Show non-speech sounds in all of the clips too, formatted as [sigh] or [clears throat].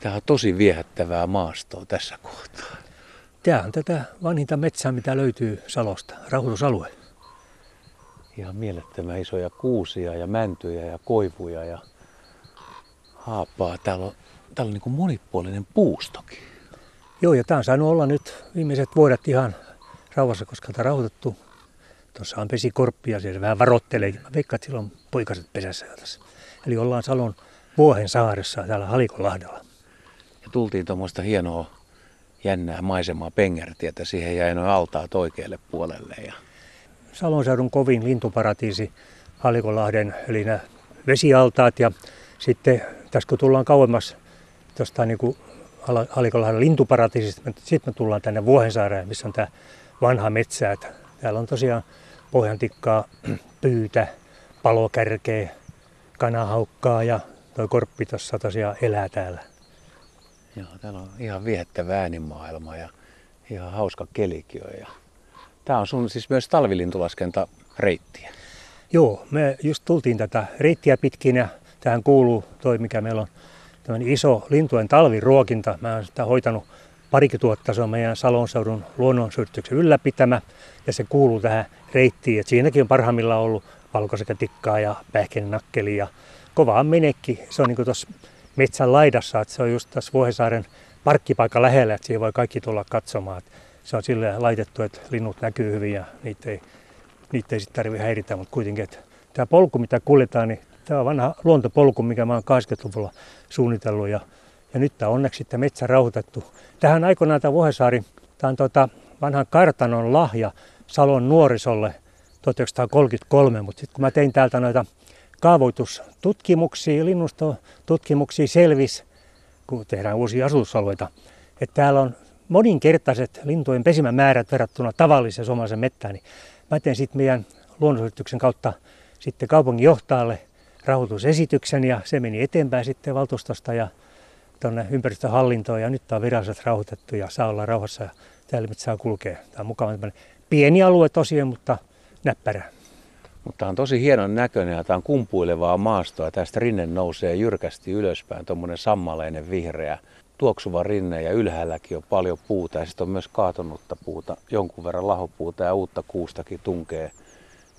Tämä on tosi viehättävää maastoa tässä kohtaa. Tämä on tätä vanhinta metsää, mitä löytyy Salosta, rauhoitusalue. Ihan mielettömän isoja kuusia ja mäntyjä ja koivuja ja haapaa. Täällä on, täällä on niin kuin monipuolinen puustokin. Joo, ja tämä on saanut olla nyt viimeiset vuodet ihan rauhassa, koska tämä rauhoitettu. Tuossa on pesikorppia, se vähän varottelee. Mä veikkaan, että silloin poikaset pesässä tässä. Eli ollaan Salon Vuohen saaressa täällä Halikonlahdella. Ja tultiin tuommoista hienoa jännää maisemaa Pengertietä. Siihen jäi noin altaat oikealle puolelle. Ja... Salon seudun kovin lintuparatiisi Halikonlahden, eli nämä vesialtaat. Ja sitten tässä kun tullaan kauemmas tuosta niin Halikonlahden lintuparatiisista, sitten me tullaan tänne Vuohensaareen, missä on tämä vanha metsä. Että täällä on tosiaan pohjantikkaa, [clears throat] pyytä, palokärkeä, kanahaukkaa ja tuo korppi tuossa tosiaan elää täällä. Joo, täällä on ihan viettävä äänimaailma ja ihan hauska kelikin Ja Tämä on sun siis myös talvilintulaskenta reittiä. Joo, me just tultiin tätä reittiä pitkin ja tähän kuuluu toi, mikä meillä on tämmöinen iso lintujen talviruokinta. Mä oon sitä hoitanut parikymmentä vuotta, se on meidän Salonseudun luonnonsuunnityksen ylläpitämä ja se kuuluu tähän reittiin. Et siinäkin on parhaimmillaan ollut valkosekätikkaa ja pähkinänakkeli ja kovaa menekki. Se on niin tuossa metsän laidassa, että se on just tässä Vuohesaaren parkkipaikan lähellä, että siihen voi kaikki tulla katsomaan. Että se on sille laitettu, että linnut näkyy hyvin ja niitä ei, niitä ei sitten tarvitse häiritä, mutta kuitenkin, että tämä polku, mitä kuljetaan, niin tämä on vanha luontopolku, mikä mä oon 80-luvulla suunnitellut ja, ja nyt tämä on onneksi sitten metsä rauhoitettu. Tähän aikoinaan tämä Vuohesaari, tämä on tota vanhan kartanon lahja Salon nuorisolle 1933, mutta sitten kun mä tein täältä noita kaavoitustutkimuksia, linnustotutkimuksia selvisi, kun tehdään uusia asutusalueita, että täällä on moninkertaiset lintujen pesimämäärät verrattuna tavalliseen suomalaisen mettään, niin mä tein sitten meidän luonnonsuosituksen kautta sitten kaupungin johtajalle rahoitusesityksen ja se meni eteenpäin sitten valtuustosta ja tuonne ympäristöhallintoon ja nyt tämä on viralliset rauhoitettu ja saa olla rauhassa ja täällä saa kulkea. Tämä on mukava pieni alue tosiaan, mutta näppärä. Mutta on tosi hienon näköinen ja tämä on kumpuilevaa maastoa. Tästä rinne nousee jyrkästi ylöspäin, tuommoinen sammaleinen vihreä tuoksuva rinne ja ylhäälläkin on paljon puuta ja sitten on myös kaatunutta puuta, jonkun verran lahopuuta ja uutta kuustakin tunkee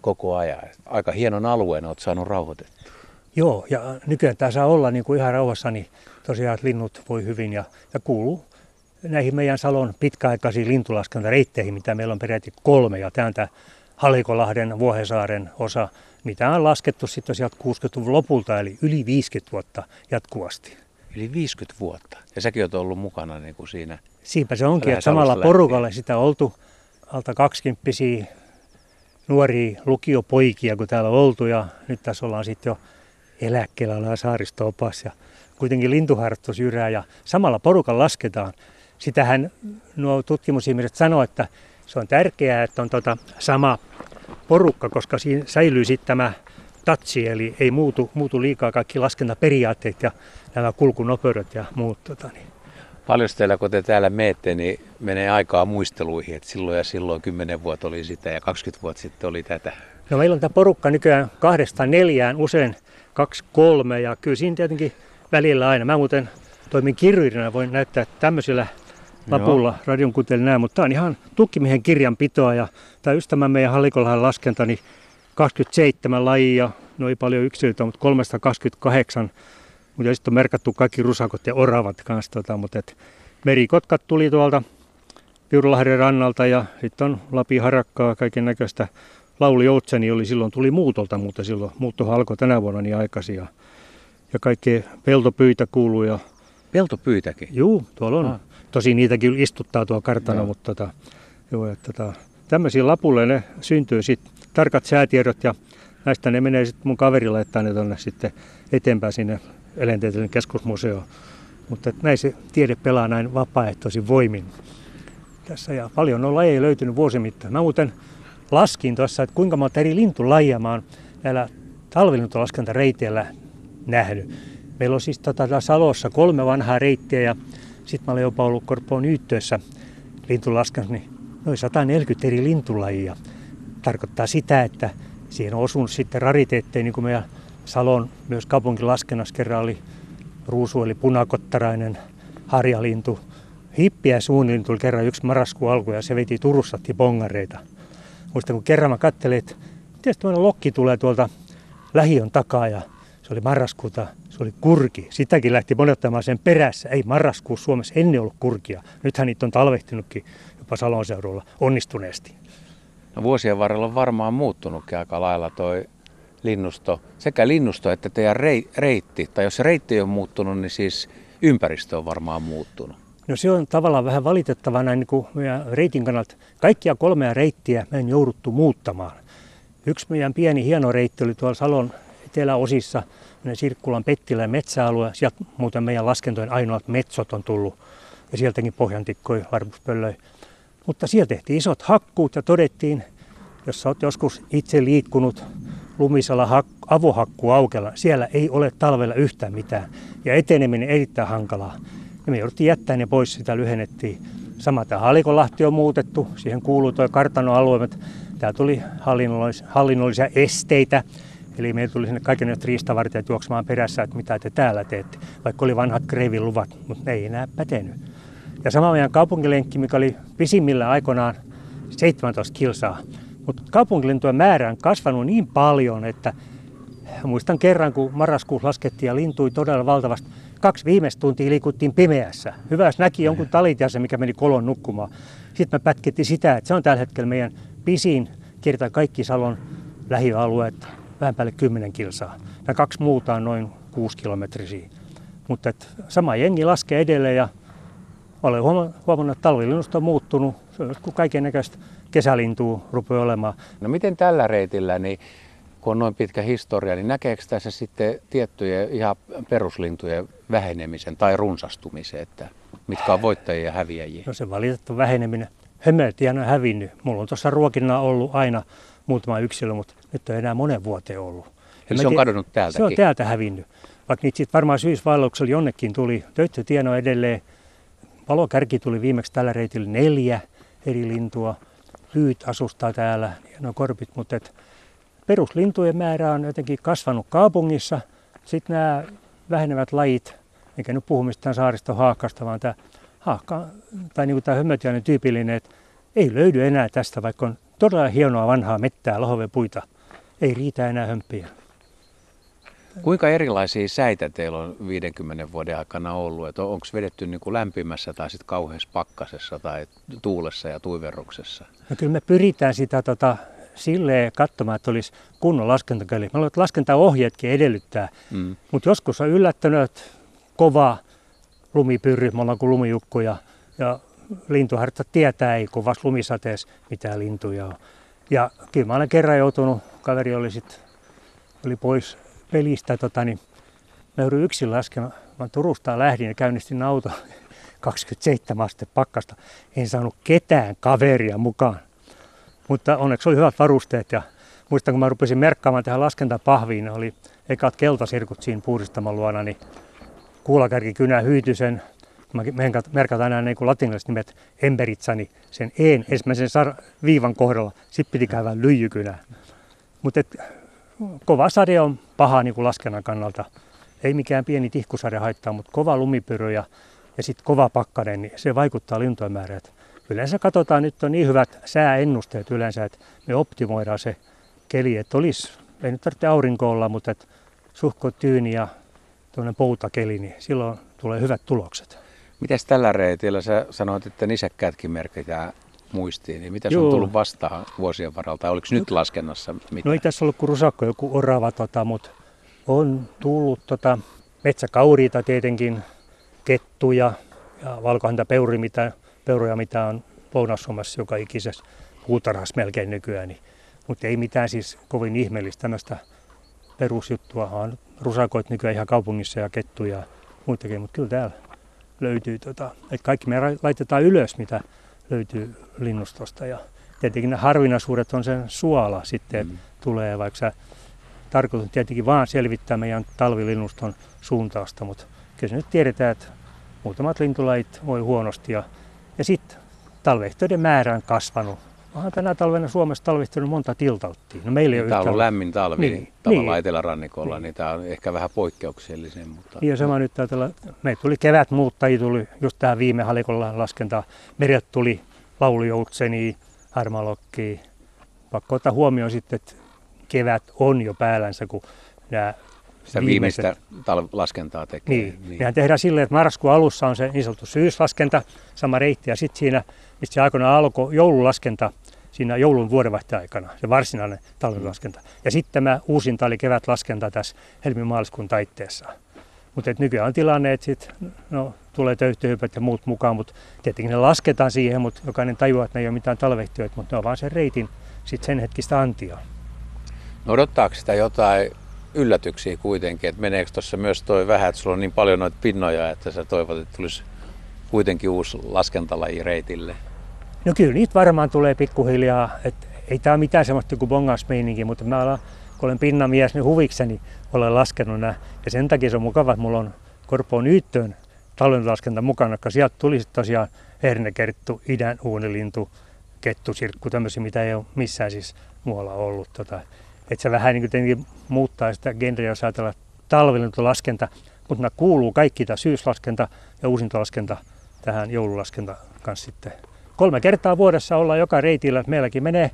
koko ajan. Aika hienon alueen olet saanut rauhoitettua. Joo, ja nykyään tämä saa olla niin kuin ihan rauhassa, niin tosiaan että linnut voi hyvin ja, ja kuuluu näihin meidän Salon pitkäaikaisiin lintulaskentareitteihin, mitä meillä on peräti kolme. Ja tämä on tämä Halikolahden, Vuohesaaren osa, mitä on laskettu sitten sieltä 60-luvun lopulta, eli yli 50 vuotta jatkuvasti. Yli 50 vuotta. Ja säkin olet ollut mukana niin kuin siinä. Siinpä se onkin, että samalla porukalla sitä oltu alta 20 nuoria lukiopoikia, kun täällä on oltu. Ja nyt tässä ollaan sitten jo eläkkeellä ollaan saaristo-opas ja kuitenkin lintuharrastus jyrää ja samalla porukalla lasketaan. Sitähän nuo tutkimusihmiset sanoo, että se on tärkeää, että on tota sama porukka, koska siinä säilyy sitten tämä tatsi, eli ei muutu, muutu liikaa kaikki laskentaperiaatteet ja nämä kulkunopeudet ja muut. Tota, niin. Paljon teillä, kun te täällä meette, niin menee aikaa muisteluihin, että silloin ja silloin 10 vuotta oli sitä ja 20 vuotta sitten oli tätä. No meillä on tämä porukka nykyään kahdesta neljään, usein kaksi kolme ja kyllä siinä tietenkin välillä aina. Mä muuten toimin kirjuirina, voin näyttää tämmöisillä lapulla Joo. radion kuuntelin näin, mutta tämä on ihan tukkimiehen kirjanpitoa ja tämä ystävä meidän Hallikolahan laskenta, niin 27 lajia, no ei paljon yksilöitä, mutta 328, mutta sitten on merkattu kaikki rusakot ja oravat kanssa, tota, mutta et merikotkat tuli tuolta Piurulahden rannalta ja sitten on Lapi harakkaa, kaiken näköistä. Lauli Joutseni oli silloin, tuli muutolta, mutta silloin muutto alkoi tänä vuonna niin aikaisin. Ja, ja kaikki peltopyitä kuuluu. Ja... Peltopyytäkin? Juu, tuolla on. Ah. Tosi niitäkin istuttaa tuo kartano, joo. mutta tota, joo, että, tota, tämmöisiä lapulle ne syntyy sitten tarkat säätiedot ja näistä ne menee sitten mun kaveri laittaa ne tonne sitten eteenpäin sinne eläintieteellinen keskusmuseoon. Mutta näin se tiede pelaa näin vapaaehtoisin voimin tässä ja paljon on lajeja löytynyt vuosimittain. Mä muuten laskin tuossa, että kuinka monta eri lintulajia mä oon näillä talvilintulaskentareiteillä nähnyt. Meillä on siis tota, Salossa kolme vanhaa reittiä ja sitten mä olen jopa ollut Korpoon Yyttöössä lintulaskennassa, niin noin 140 eri lintulajia. Tarkoittaa sitä, että siihen on osunut sitten rariteetteja, niin kuin meidän Salon myös kaupunkilaskennassa kerran oli ruusu eli punakottarainen harjalintu. Hippiä suunnilleen tuli kerran yksi marraskuun alku ja se veti Turussa bongareita. Muistan kun kerran mä katselin, että miten lokki tulee tuolta lähiön takaa ja se oli marraskuuta, se oli kurki. Sitäkin lähti monottamaan sen perässä. Ei marraskuussa Suomessa ennen ollut kurkia. Nythän niitä on talvehtinutkin jopa Salon seudulla onnistuneesti. No vuosien varrella on varmaan muuttunutkin aika lailla toi linnusto, sekä linnusto että teidän reitti, tai jos se reitti ei ole muuttunut, niin siis ympäristö on varmaan muuttunut. No se on tavallaan vähän valitettavaa näin niin kuin meidän reitin kannalta. Kaikkia kolmea reittiä me en jouduttu muuttamaan. Yksi meidän pieni hieno reitti oli tuolla Salon eteläosissa, Sirkkulan Pettilän metsäalue. Sieltä muuten meidän laskentojen ainoat metsot on tullut ja sieltäkin pohjantikkoja, varpuspöllöjä. Mutta siellä tehtiin isot hakkuut ja todettiin, jos olet joskus itse liikkunut lumisella hak- avohakku aukella, siellä ei ole talvella yhtään mitään ja eteneminen erittäin hankalaa. Ja me jouduttiin jättää ne pois, sitä lyhennettiin. Sama tämä Halikonlahti on muutettu, siihen kuuluu tuo kartanoalue, täällä tuli hallinnollis- hallinnollisia esteitä, Eli meillä tuli sinne kaiken riistavartijat juoksemaan perässä, että mitä te täällä teette, vaikka oli vanhat Kreivin luvat, mutta ne ei enää pätenyt. Ja sama meidän kaupunkilenkki, mikä oli pisimmillä aikoinaan 17 kilsaa, mutta kaupunkilintujen määrä on kasvanut niin paljon, että muistan kerran, kun marraskuussa laskettiin ja lintui todella valtavasti. Kaksi viimeistä tuntia liikuttiin pimeässä. Hyvä, jos näki jonkun talitiasen, mikä meni kolon nukkumaan. Sitten me pätkettiin sitä, että se on tällä hetkellä meidän pisin kiertää kaikki Salon lähialueet vähän päälle 10 kilsaa. Ja kaksi muuta on noin 6 kilometrisiä. Mutta sama jengi laskee edelleen ja olen huomannut, että talvilinnusto on muuttunut. Kuin kaiken näköistä kesälintua rupeaa olemaan. No miten tällä reitillä, niin kun on noin pitkä historia, niin näkeekö tässä sitten tiettyjä ihan peruslintujen vähenemisen tai runsastumisen, että mitkä on voittajia ja häviäjiä? No se valitettava väheneminen. Hömeltiä on hävinnyt. Mulla on tuossa ruokinna ollut aina muutama yksilö, mutta nyt on enää monen vuoteen ollut. Eli se on kadonnut täältäkin? Se on täältä hävinnyt. Vaikka niitä sitten varmaan syysvaelluksella jonnekin tuli. Töyttötieno edelleen. Valokärki tuli viimeksi tällä reitillä neljä eri lintua. Lyyt asustaa täällä ja nuo korpit, mutta et peruslintujen määrä on jotenkin kasvanut kaupungissa. Sitten nämä vähenevät lajit, eikä nyt puhu mistään saaristohaakasta, vaan tämä haakka, tai niin kuin tämä hömmötiainen tyypillinen, että ei löydy enää tästä, vaikka on todella hienoa vanhaa mettää, lahovepuita. Ei riitä enää hömpiä. Kuinka erilaisia säitä teillä on 50 vuoden aikana ollut? onko vedetty niin kuin lämpimässä tai sitten kauheassa pakkasessa tai tuulessa ja tuiverruksessa? No kyllä me pyritään sitä tota, silleen katsomaan, että olisi kunnon laskentakäli. Me että laskentaohjeetkin edellyttää, mm. mutta joskus on yllättänyt kova lumipyry, me ollaan kuin lumijukku ja, ja lintuhartta tietää, ei kovassa lumisateessa mitään lintuja on. Ja kyllä mä olen kerran joutunut, kaveri oli, sit, oli pois pelistä, tota, niin mä joudun yksin laskemaan. Mä Turusta lähdin ja käynnistin auto [laughs] 27 astetta pakkasta. En saanut ketään kaveria mukaan. Mutta onneksi oli hyvät varusteet ja muistan kun mä rupesin merkkaamaan tähän laskentapahviin, oli ekat keltasirkut siinä puhdistaman luona, niin kuulakärki kynä hyytysen mä merkataan aina niin latinalaiset nimet emberitsani, sen een ensimmäisen sar- viivan kohdalla, sitten piti käydä lyijykynä. Mutta kova sade on paha niin kuin laskennan kannalta. Ei mikään pieni tihkusade haittaa, mutta kova lumipyry ja, ja sitten kova pakkanen, niin se vaikuttaa lintujen määrään. Yleensä katsotaan, nyt on niin hyvät sääennusteet yleensä, että me optimoidaan se keli, että olisi, ei nyt tarvitse aurinko olla, mutta suhko tyyni ja tuollainen poutakeli, niin silloin tulee hyvät tulokset. Mites tällä reitillä, sä sanoit, että nisäkkäätkin merkitään muistiin, niin mitä on tullut vastaan vuosien varalta? Oliko nyt laskennassa mitään? No ei tässä ollut kuin rusakko, joku orava, tota, mutta on tullut tota, metsäkauriita tietenkin, kettuja ja valkohäntä peuri, mitä, peuroja, mitä on Lounais-Suomessa joka ikisessä puutarhassa melkein nykyään. Niin, mutta ei mitään siis kovin ihmeellistä tämmöistä perusjuttua, vaan rusakoit nykyään ihan kaupungissa ja kettuja ja muitakin, mutta kyllä täällä löytyy, tota, että kaikki me laitetaan ylös, mitä löytyy linnustosta. Ja tietenkin ne harvinaisuudet on sen suola sitten, mm. tulee, vaikka sä tarkoitus tietenkin vaan selvittää meidän talvilinnuston suuntausta, mutta kyllä se nyt tiedetään, että muutamat lintulajit voi huonosti. Ja, ja sitten talvehtoiden määrä on kasvanut. Onhan tänä talvena Suomessa talvihtunut monta tiltauttia. No meillä ei niin, tämä on ollut lämmin talvi niin, tavallaan niin, etelärannikolla, niin. niin tämä on ehkä vähän poikkeuksellinen. Mutta... Niin ja sama nyt ajatella, me tuli kevät muuttajia, tuli just tähän viime halikolla laskentaa. Meret tuli laulujoutseni, harmalokki. Pakko ottaa huomioon sitten, että kevät on jo päällänsä, kun nämä sitä viimeistä tal- laskentaa tekee. Niin. niin. Mehän tehdään silleen, että marraskuun alussa on se niin sanottu syyslaskenta, sama reitti, ja sitten siinä, mistä se aikoinaan alkoi joululaskenta, siinä joulun vuodenvaihteen aikana, se varsinainen talvilaskenta. Ja sitten tämä uusinta oli kevätlaskenta tässä helmimaaliskuun taitteessa. Mutta nykyään on tilanne, että sit, no, tulee töyhtöhypät ja muut mukaan, mutta tietenkin ne lasketaan siihen, mutta jokainen tajuaa, että ne ei ole mitään talvehtiöitä, mutta ne on vaan sen reitin sit sen hetkistä antia. No odottaako sitä jotain yllätyksiä kuitenkin, että meneekö tuossa myös toi vähän, että sulla on niin paljon noita pinnoja, että sä toivot, että tulisi kuitenkin uusi laskentalaji reitille? No kyllä niitä varmaan tulee pikkuhiljaa, että ei tämä mitään semmoista kuin bongasmeininki, mutta mä olen, kun olen pinnamies, niin huvikseni olen laskenut nämä. Ja sen takia se on mukava, että mulla on Korpoon Yyttöön talvenlaskenta mukana, koska sieltä tuli tosiaan hernekerttu, idän uunilintu, kettusirkku, tämmöisiä, mitä ei ole missään siis muualla ollut. Tota, että se vähän niin kuin muuttaa sitä genreä, jos ajatellaan talvilintulaskenta, mutta nämä kuuluu kaikki tämä syyslaskenta ja uusintolaskenta tähän joululaskenta kanssa sitten. Kolme kertaa vuodessa ollaan joka reitillä, meilläkin menee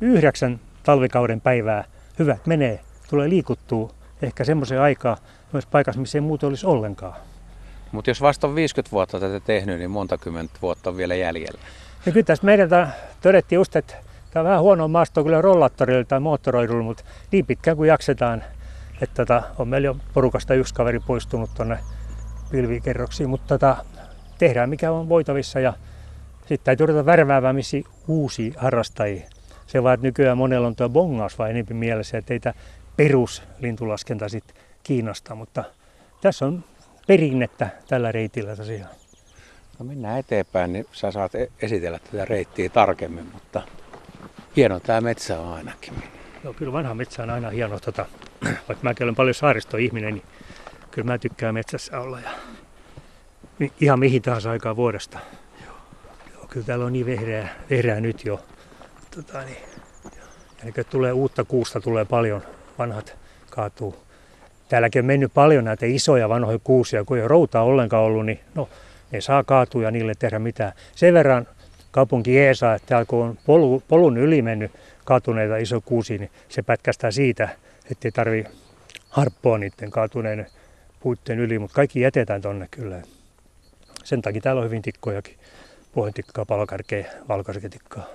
yhdeksän talvikauden päivää. Hyvät menee, tulee liikuttua ehkä semmoisen aikaa myös paikassa, missä ei muuta olisi ollenkaan. Mutta jos vasta on 50 vuotta tätä tehnyt, niin monta kymmentä vuotta on vielä jäljellä. Ja kyllä tässä meidän todettiin just, että Tämä on vähän huono maasto kyllä rollattorilla tai moottoroidulla, mutta niin pitkään kuin jaksetaan. Että tota, on meillä jo porukasta yksi kaveri poistunut tuonne pilvikerroksiin, mutta tota, tehdään mikä on voitavissa ja sitten täytyy ruveta värväämään missä uusia harrastajia. Se vaan, että nykyään monella on tuo bongaus vai enemmän mielessä, että ei tämä peruslintulaskenta sitten kiinnosta, mutta tässä on perinnettä tällä reitillä tosiaan. No mennään eteenpäin, niin sä saat e- esitellä tätä reittiä tarkemmin, mutta hieno tämä metsä on ainakin. Joo, kyllä vanha metsä on aina hieno. Tota, vaikka mäkin olen paljon saaristoihminen, niin kyllä mä tykkään metsässä olla. Ja ihan mihin tahansa aikaa vuodesta. Kyllä täällä on niin vehreää, vehreää nyt jo. Tota, niin. Ja tulee uutta kuusta, tulee paljon. Vanhat kaatuu. Täälläkin on mennyt paljon näitä isoja vanhoja kuusia, kun ei ole routaa ollenkaan ollut, niin no, ne saa kaatua ja niille tehdä mitään. Sen verran kaupunki Eesa, että täällä kun on polu, polun yli mennyt kaatuneita iso kuusi, niin se pätkästää siitä, ettei tarvi harppoa niiden kaatuneiden puitten yli, mutta kaikki jätetään tonne kyllä. Sen takia täällä on hyvin tikkojakin, pohjantikkaa, palokarkeja, valkoisketikkaa.